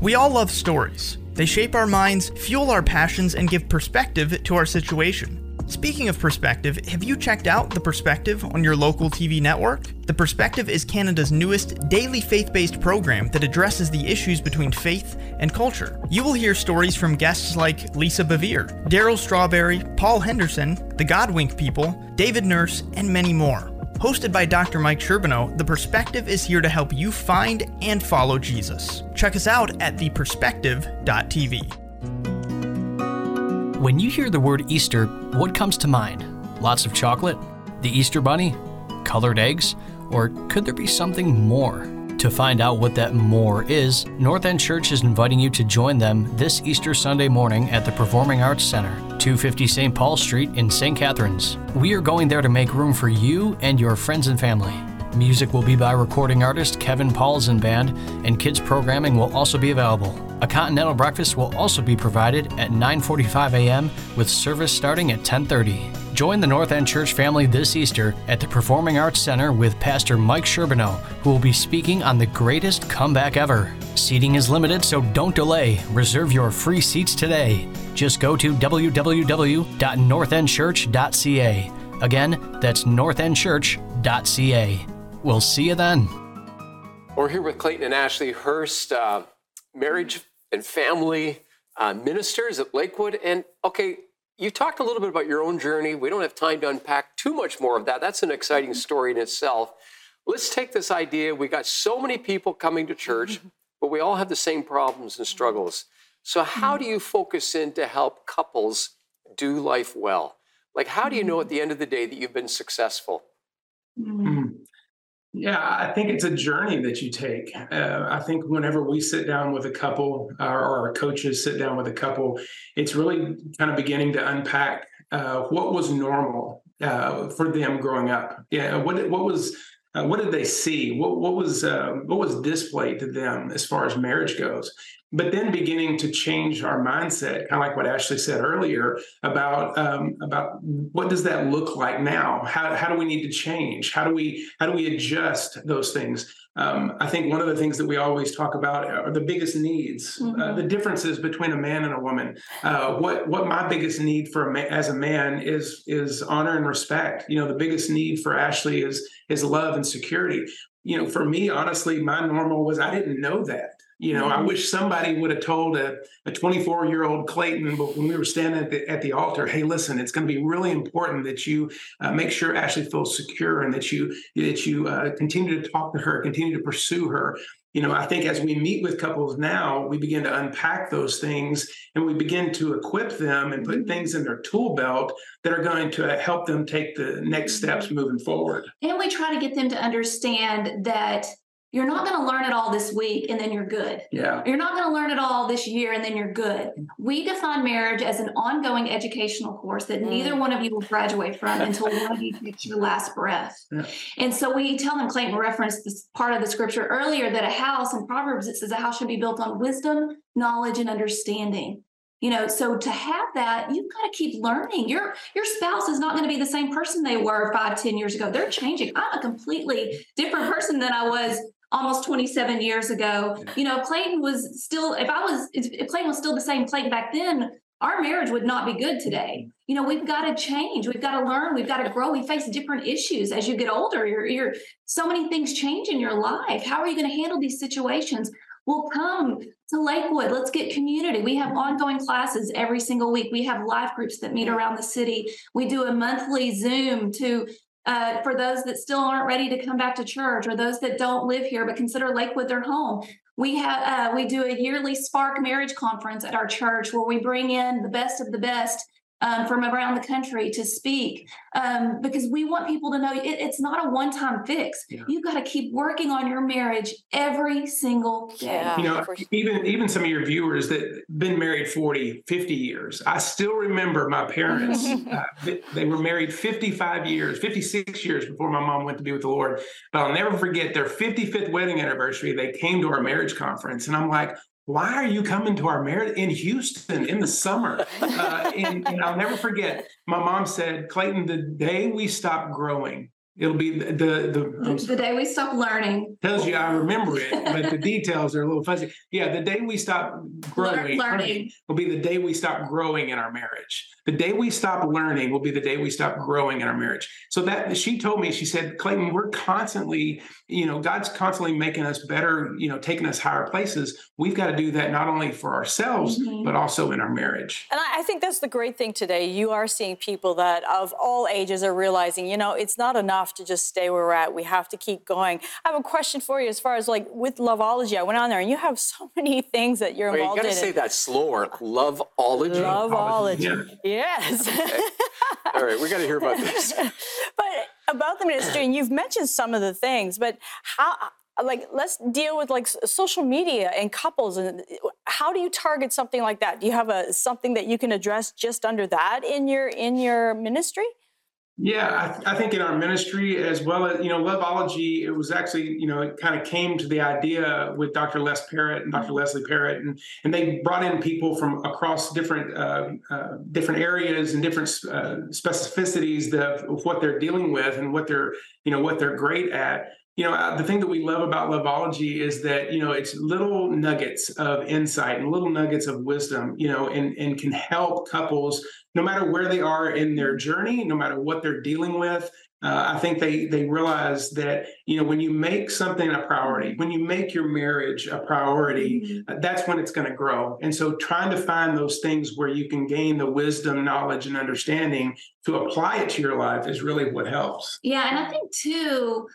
We all love stories. They shape our minds, fuel our passions, and give perspective to our situation. Speaking of perspective, have you checked out The Perspective on your local TV network? The Perspective is Canada's newest daily faith based program that addresses the issues between faith and culture. You will hear stories from guests like Lisa Bevere, Darryl Strawberry, Paul Henderson, the Godwink People, David Nurse, and many more. Hosted by Dr. Mike Sherbino, The Perspective is here to help you find and follow Jesus. Check us out at theperspective.tv. When you hear the word Easter, what comes to mind? Lots of chocolate? The Easter Bunny? Colored eggs? Or could there be something more? To find out what that more is, North End Church is inviting you to join them this Easter Sunday morning at the Performing Arts Center, 250 St. Paul Street in St. Catharines. We are going there to make room for you and your friends and family. Music will be by recording artist Kevin Pauls Paulsen Band, and kids programming will also be available. A continental breakfast will also be provided at 9:45 a.m. with service starting at 10:30. Join the North End Church family this Easter at the Performing Arts Center with Pastor Mike Sherbino, who will be speaking on the greatest comeback ever. Seating is limited, so don't delay. Reserve your free seats today. Just go to www.northendchurch.ca. Again, that's northendchurch.ca. We'll see you then. We're here with Clayton and Ashlee Hurst, uh, marriage and family uh, ministers at Lakewood. And okay, you talked a little bit about your own journey. We don't have time to unpack too much more of that. That's an exciting story in itself. Let's take this idea. We got so many people coming to church, but we all have the same problems and struggles. So, how do you focus in to help couples do life well? Like, how do you know at the end of the day that you've been successful? Mm-hmm. Yeah, I think it's a journey that you take. Uh, I think whenever we sit down with a couple, or our coaches sit down with a couple, it's really kind of beginning to unpack uh, what was normal uh, for them growing up. Yeah, what what was uh, what did they see? What what was uh, what was displayed to them as far as marriage goes? But then beginning to change our mindset, kind of like what Ashlee said earlier about um, about what does that look like now? How how do we need to change? How do we how do we adjust those things? Um, I think one of the things that we always talk about are the biggest needs, uh, mm-hmm. uh, the differences between a man and a woman. Uh, what what my biggest need for a ma- as a man is is honor and respect. You know, the biggest need for Ashlee is is love and security. You know, for me, honestly, my normal was I didn't know that. You know, mm-hmm. I wish somebody would have told a, a 24 year old Clayton when we were standing at the, at the altar, hey, listen, it's going to be really important that you uh, make sure Ashlee feels secure and that you that you uh, continue to talk to her, continue to pursue her. You know, I think as we meet with couples now, we begin to unpack those things and we begin to equip them and put mm-hmm. things in their tool belt that are going to help them take the next steps moving forward. And we try to get them to understand that you're not going to learn it all this week and then you're good. Yeah. You're not going to learn it all this year and then you're good. We define marriage as an ongoing educational course that mm. neither one of you will graduate from until one of you takes your last breath. Yeah. And so we tell them, Clayton referenced this part of the scripture earlier that a house in Proverbs, it says a house should be built on wisdom, knowledge, and understanding you know so to have that you've got to keep learning your your spouse is not going to be the same person they were five ten years ago they're changing i'm a completely different person than i was almost 27 years ago. You know clayton was still if i was if clayton was still the same clayton back then our marriage would not be good today. You know we've got to change. We've got to learn. We've got to grow. We face different issues as you get older. You're, you're so many things change in your life. How are you going to handle these situations? Well, come to Lakewood. Let's get community. We have ongoing classes every single week. We have life groups that meet around the city. We do a monthly Zoom to uh, for those that still aren't ready to come back to church or those that don't live here but consider Lakewood their home. We have uh, we do a yearly Spark Marriage Conference at our church where we bring in the best of the best um, from around the country to speak um, because we want people to know it, it's not a one time fix. Yeah. You've got to keep working on your marriage every single day. Yeah, you know, even even some of your viewers that been married 40, 50 years, I still remember my parents. uh, they were married 55 years, 56 years before my mom went to be with the Lord. But I'll never forget their 55th wedding anniversary. They came to our marriage conference, and I'm like, why are you coming to our marriage in Houston in the summer? Uh, and, and, I'll never forget, my mom said, Clayton, the day we stop growing, It'll be the the, the day we stop learning. Tells you I remember it, but the details are a little fuzzy. Yeah, the day we stop growing learning will be the day we stop growing in our marriage. The day we stop learning will be the day we stop growing in our marriage. So that she told me, she said, Clayton, we're constantly, you know, God's constantly making us better, you know, taking us higher places. We've got to do that not only for ourselves, mm-hmm. but also in our marriage. And I think that's the great thing today. You are seeing people that of all ages are realizing, you know, it's not enough enough to just stay where we're at. We have to keep going. I have a question for you as far as like with Loveology. I went on there and you have so many things that you're involved Wait, you gotta say that slower. Loveology. Loveology. Yeah. Yes. Okay. All right, we got to hear about this. but about the ministry, and you've mentioned some of the things, but how like let's deal with like social media and couples and how do you target something like that do you have a something that you can address just under that in your in your ministry yeah, I, th- I, think in our ministry as well as you know, Loveology, it was actually you know it kind of came to the idea with Dr. Les Parrott and Dr. Mm-hmm. Leslie Parrott, and and they brought in people from across different uh, uh, different areas and different uh, specificities of, of what they're dealing with and what they're you know what they're great at you know uh, the thing that we love about loveology is that you know it's little nuggets of insight and little nuggets of wisdom you know and and can help couples no matter where they are in their journey no matter what they're dealing with. Uh, i think they they realize that you know when you make something a priority when you make your marriage a priority mm-hmm. that's when it's going to grow. And so trying to find those things where you can gain the wisdom knowledge and understanding to apply it to your life is really what helps. Yeah and i think too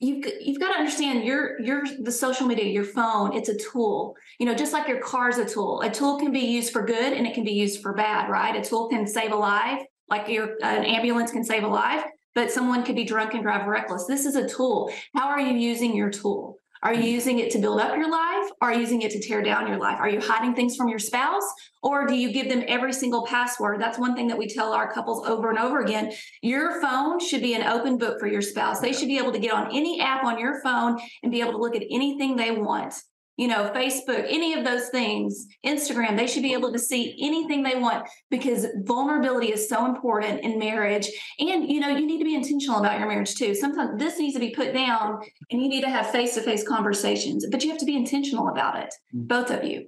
you've you've got to understand your your the social media your phone it's a tool. You know just like your car's a tool. A tool can be used for good and it can be used for bad right? A tool can save a life like your an ambulance can save a life but someone could be drunk and drive reckless. This is a tool. How are you using your tool are you using it to build up your life? Are you using it to tear down your life? Are you hiding things from your spouse? Or do you give them every single password? That's one thing that we tell our couples over and over again. Your phone should be an open book for your spouse. They should be able to get on any app on your phone and be able to look at anything they want you know, Facebook, any of those things, Instagram, they should be able to see anything they want because vulnerability is so important in marriage. And, you know, you need to be intentional about your marriage too. Sometimes this needs to be put down and you need to have face to face conversations, but you have to be intentional about it, mm. both of you.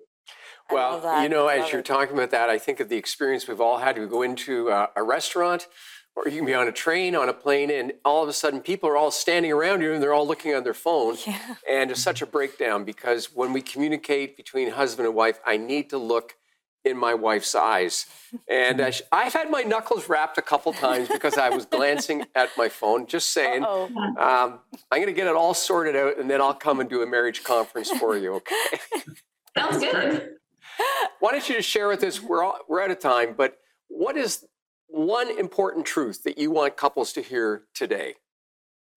Well, you know, as you're talking about that, I think of the experience we've all had. We go into uh, a restaurant or you can be on a train, on a plane, and all of a sudden people are all standing around you and they're all looking on their phone. Yeah. And it's such a breakdown because when we communicate between husband and wife, I need to look in my wife's eyes. And uh, I've had my knuckles rapped a couple times because I was glancing at my phone, just saying. Um, I'm going to get it all sorted out and then I'll come and do a marriage conference for you, okay? Sounds good. Why don't you just share with us? We're, all, we're out of time, but what is one important truth that you want couples to hear today?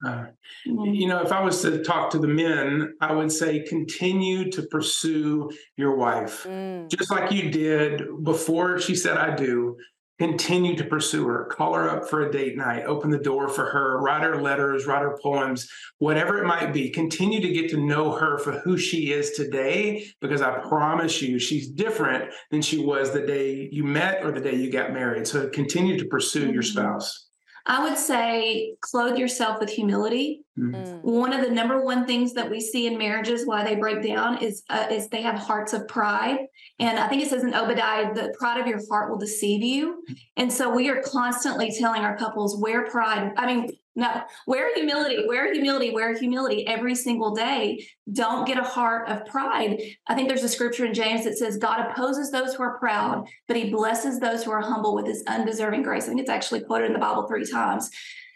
Uh, you know, if I was to talk to the men, I would say continue to pursue your wife. Mm. Just like you did before she said, I do continue to pursue her call her up for a date night open the door for her write her letters write her poems whatever it might be. Continue to get to know her for who she is today because i promise you she's different than she was the day you met or the day you got married. So continue to pursue mm-hmm. your spouse I would say clothe yourself with humility. Mm. One of the number one things that we see in marriages why they break down is uh, is they have hearts of pride. And I think it says in Obadiah, the pride of your heart will deceive you. And so we are constantly telling our couples wear pride. I mean, no, wear humility, wear humility, wear humility every single day. Don't get a heart of pride. I think there's a scripture in James that says, God opposes those who are proud, but he blesses those who are humble with his undeserving grace. I think it's actually quoted in the Bible three times.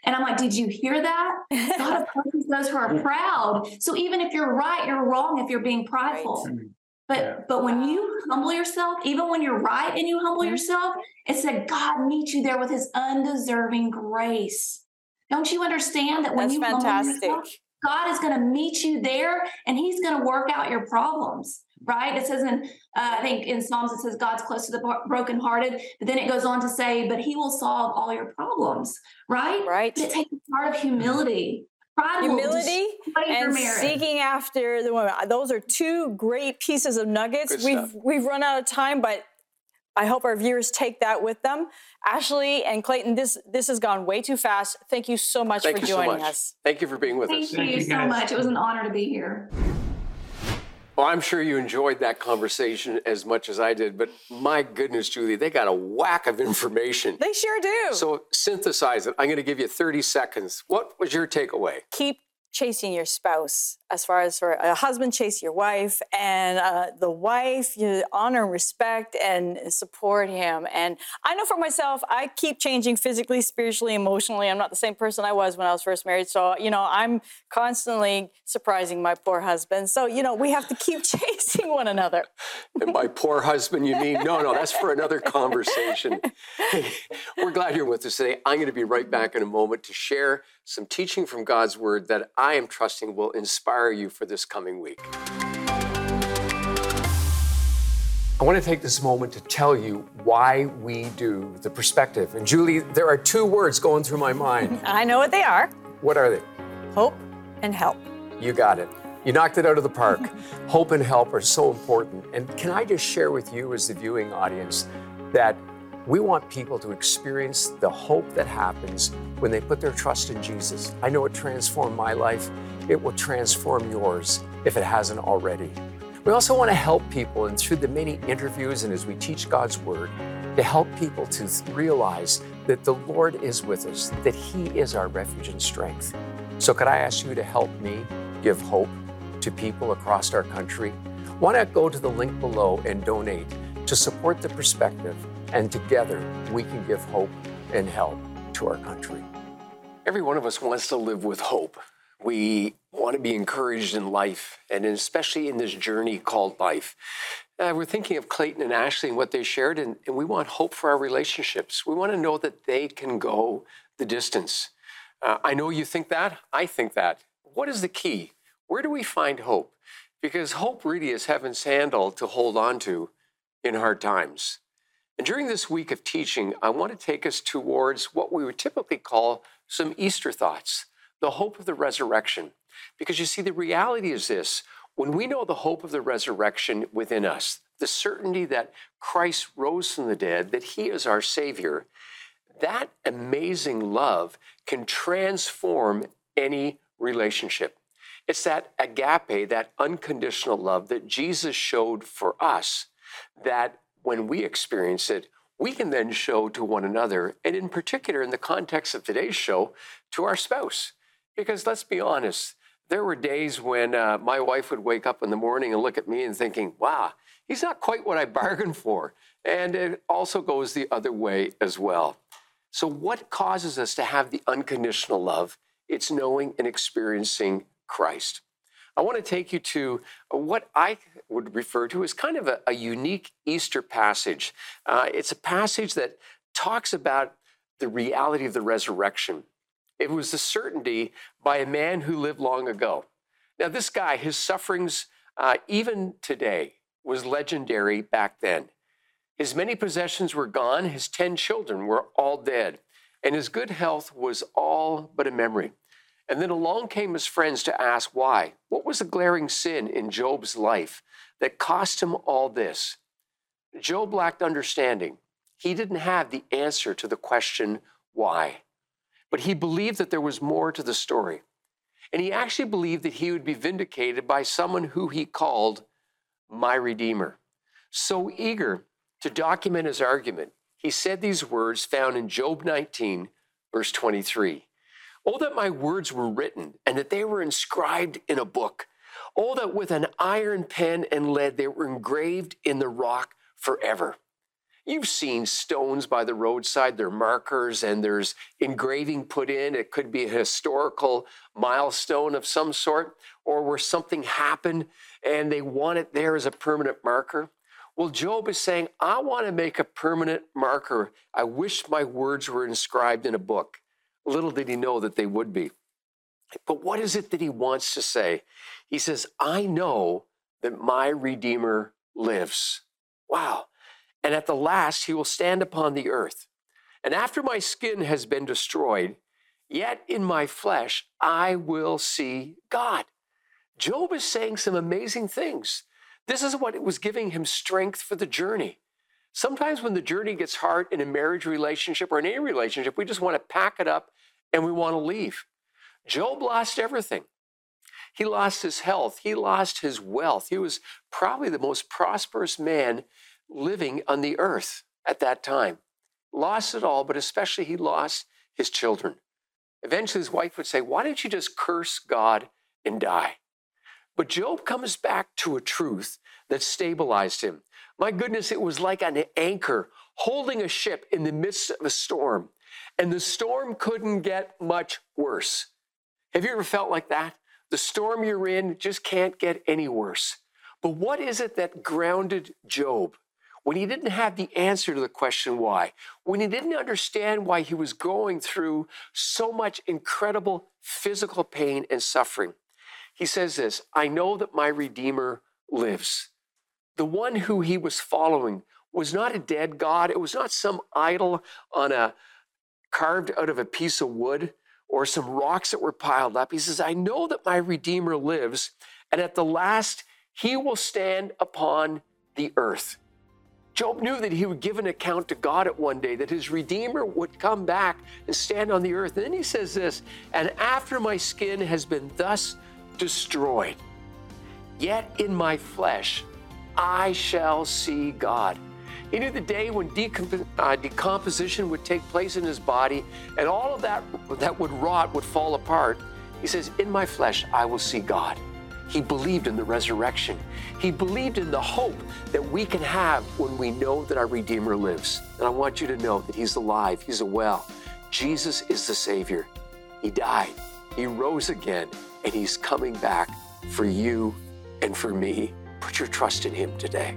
And I'm like, did you hear that? God opposes those who are proud. So even if you're right, you're wrong if you're being prideful. Right. But yeah. but when you humble yourself, even when you're right and you humble mm-hmm. yourself, it said God meets you there with his undeserving grace. Don't you understand that when That's you fantastic. Yourself, God is going to meet you there and he's going to work out your problems, right? It says in, uh, I think in Psalms, it says God's close to the brokenhearted, but then it goes on to say, but he will solve all your problems, right? Right. But it takes a part of humility. Pride humility and seeking after the woman. Those are two great pieces of nuggets. Good we've stuff. we've run out of time, but I hope our viewers take that with them. Ashlee and Clayton, this this has gone way too fast. Thank you so much Thank for joining so much. us. Thank you for being with Thank us. You Thank you so much. It was an honor to be here. Well, I'm sure you enjoyed that conversation as much as I did, but my goodness, Julie, they got a whack of information. They sure do. So synthesize it. I'm going to give you 30 seconds. What was your takeaway? Keep chasing your spouse as far as for a husband chase your wife and uh, the wife you honor and respect and support him. And i know for myself i keep changing physically spiritually emotionally. I'm not the same person i was when i was first married. So you know i'm constantly surprising my poor husband. So you know we have to keep chasing one another. And by poor husband you mean no no that's for another conversation. Hey, we're glad you're with us today. I'm going to be right back in a moment to share some teaching from god's word that i am trusting will inspire inspire you for this coming week. I want to take this moment to tell you why we do the perspective. And Julie, there are two words going through my mind. I know what they are. What are they? Hope and help. You got it. You knocked it out of the park. Hope and help are so important. And can I just share with you, as the viewing audience, that we want people to experience the hope that happens when they put their trust in Jesus. I know it transformed my life. It will transform yours if it hasn't already. We also want to help people, and through the many interviews and as we teach God's Word, to help people to realize that the Lord is with us, that He is our refuge and strength. So, could I ask you to help me give hope to people across our country? Why not go to the link below and donate to support the perspective and together we can give hope and help to our country. Every one of us wants to live with hope. We want to be encouraged in life, and especially in this journey called life. Uh, we're thinking of Clayton and Ashlee and what they shared, and, and we want hope for our relationships. We want to know that they can go the distance. Uh, I know you think that. I think that. What is the key? Where do we find hope? Because hope really is heaven's handle to hold on to in hard times. And during this week of teaching, I want to take us towards what we would typically call some Easter thoughts, the hope of the resurrection. Because you see, the reality is this when we know the hope of the resurrection within us, the certainty that Christ rose from the dead, that he is our Savior, that amazing love can transform any relationship. It's that agape, that unconditional love that Jesus showed for us that when we experience it, we can then show to one another, and in particular, in the context of today's show, to our spouse. Because let's be honest, there were days when uh, my wife would wake up in the morning and look at me and thinking, wow, he's not quite what I bargained for. And it also goes the other way as well. So, what causes us to have the unconditional love? It's knowing and experiencing Christ. I want to take you to what I would refer to as kind of a, a unique Easter passage. Uh, it's a passage that talks about the reality of the resurrection. It was the certainty by a man who lived long ago. Now, this guy, his sufferings, uh, even today, was legendary back then. His many possessions were gone, his 10 children were all dead, and his good health was all but a memory. And then along came his friends to ask why. What was the glaring sin in Job's life that cost him all this? Job lacked understanding. He didn't have the answer to the question, why? But he believed that there was more to the story. And he actually believed that he would be vindicated by someone who he called my Redeemer. So eager to document his argument, he said these words found in Job 19, verse 23. Oh, that my words were written and that they were inscribed in a book. Oh, that with an iron pen and lead they were engraved in the rock forever. You've seen stones by the roadside, they're markers and there's engraving put in. It could be a historical milestone of some sort or where something happened and they want it there as a permanent marker. Well, Job is saying, I want to make a permanent marker. I wish my words were inscribed in a book. Little did he know that they would be. But what is it that he wants to say? He says, I know that my Redeemer lives. Wow. And at the last, he will stand upon the earth. And after my skin has been destroyed, yet in my flesh, I will see God. Job is saying some amazing things. This is what was giving him strength for the journey. Sometimes when the journey gets hard in a marriage relationship or in any relationship, we just want to pack it up and we want to leave. Job lost everything. He lost his health. He lost his wealth. He was probably the most prosperous man living on the earth at that time. Lost it all, but especially he lost his children. Eventually, his wife would say, Why don't you just curse God and die? But Job comes back to a truth that stabilized him. My goodness, it was like an anchor holding a ship in the midst of a storm, and the storm couldn't get much worse. Have you ever felt like that? The storm you're in just can't get any worse. But what is it that grounded Job? When he didn't have the answer to the question why, when he didn't understand why he was going through so much incredible physical pain and suffering, he says this I know that my Redeemer lives. The one who he was following was not a dead God. It was not some idol on a carved out of a piece of wood or some rocks that were piled up. He says, I know that my Redeemer lives, and at the last he will stand upon the earth. Job knew that he would give an account to God at one day, that his Redeemer would come back and stand on the earth. And then he says this, and after my skin has been thus destroyed, yet in my flesh I shall see God. He knew the day when decomp- uh, decomposition would take place in his body and all of that that would rot would fall apart. He says, In my flesh, I will see God. He believed in the resurrection. He believed in the hope that we can have when we know that our Redeemer lives. And I want you to know that He's alive, He's a well. Jesus is the Savior. He died, He rose again, and He's coming back for you and for me. Put your trust in Him today.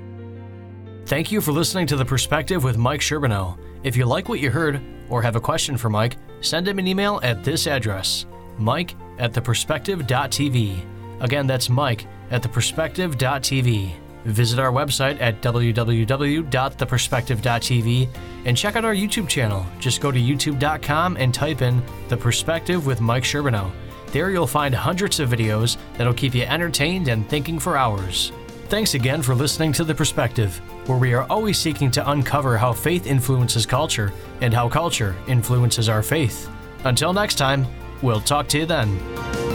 Thank you for listening to The Perspective with Mike Sherbino. If you like what you heard or have a question for Mike, send him an email at this address mike at theperspective.tv. Again, that's mike at theperspective.tv. Visit our website at www.theperspective.tv and check out our YouTube channel. Just go to youtube.com and type in The Perspective with Mike Sherbino. There you'll find hundreds of videos that'll keep you entertained and thinking for hours. Thanks again for listening to The Perspective, where we are always seeking to uncover how faith influences culture and how culture influences our faith. Until next time, we'll talk to you then.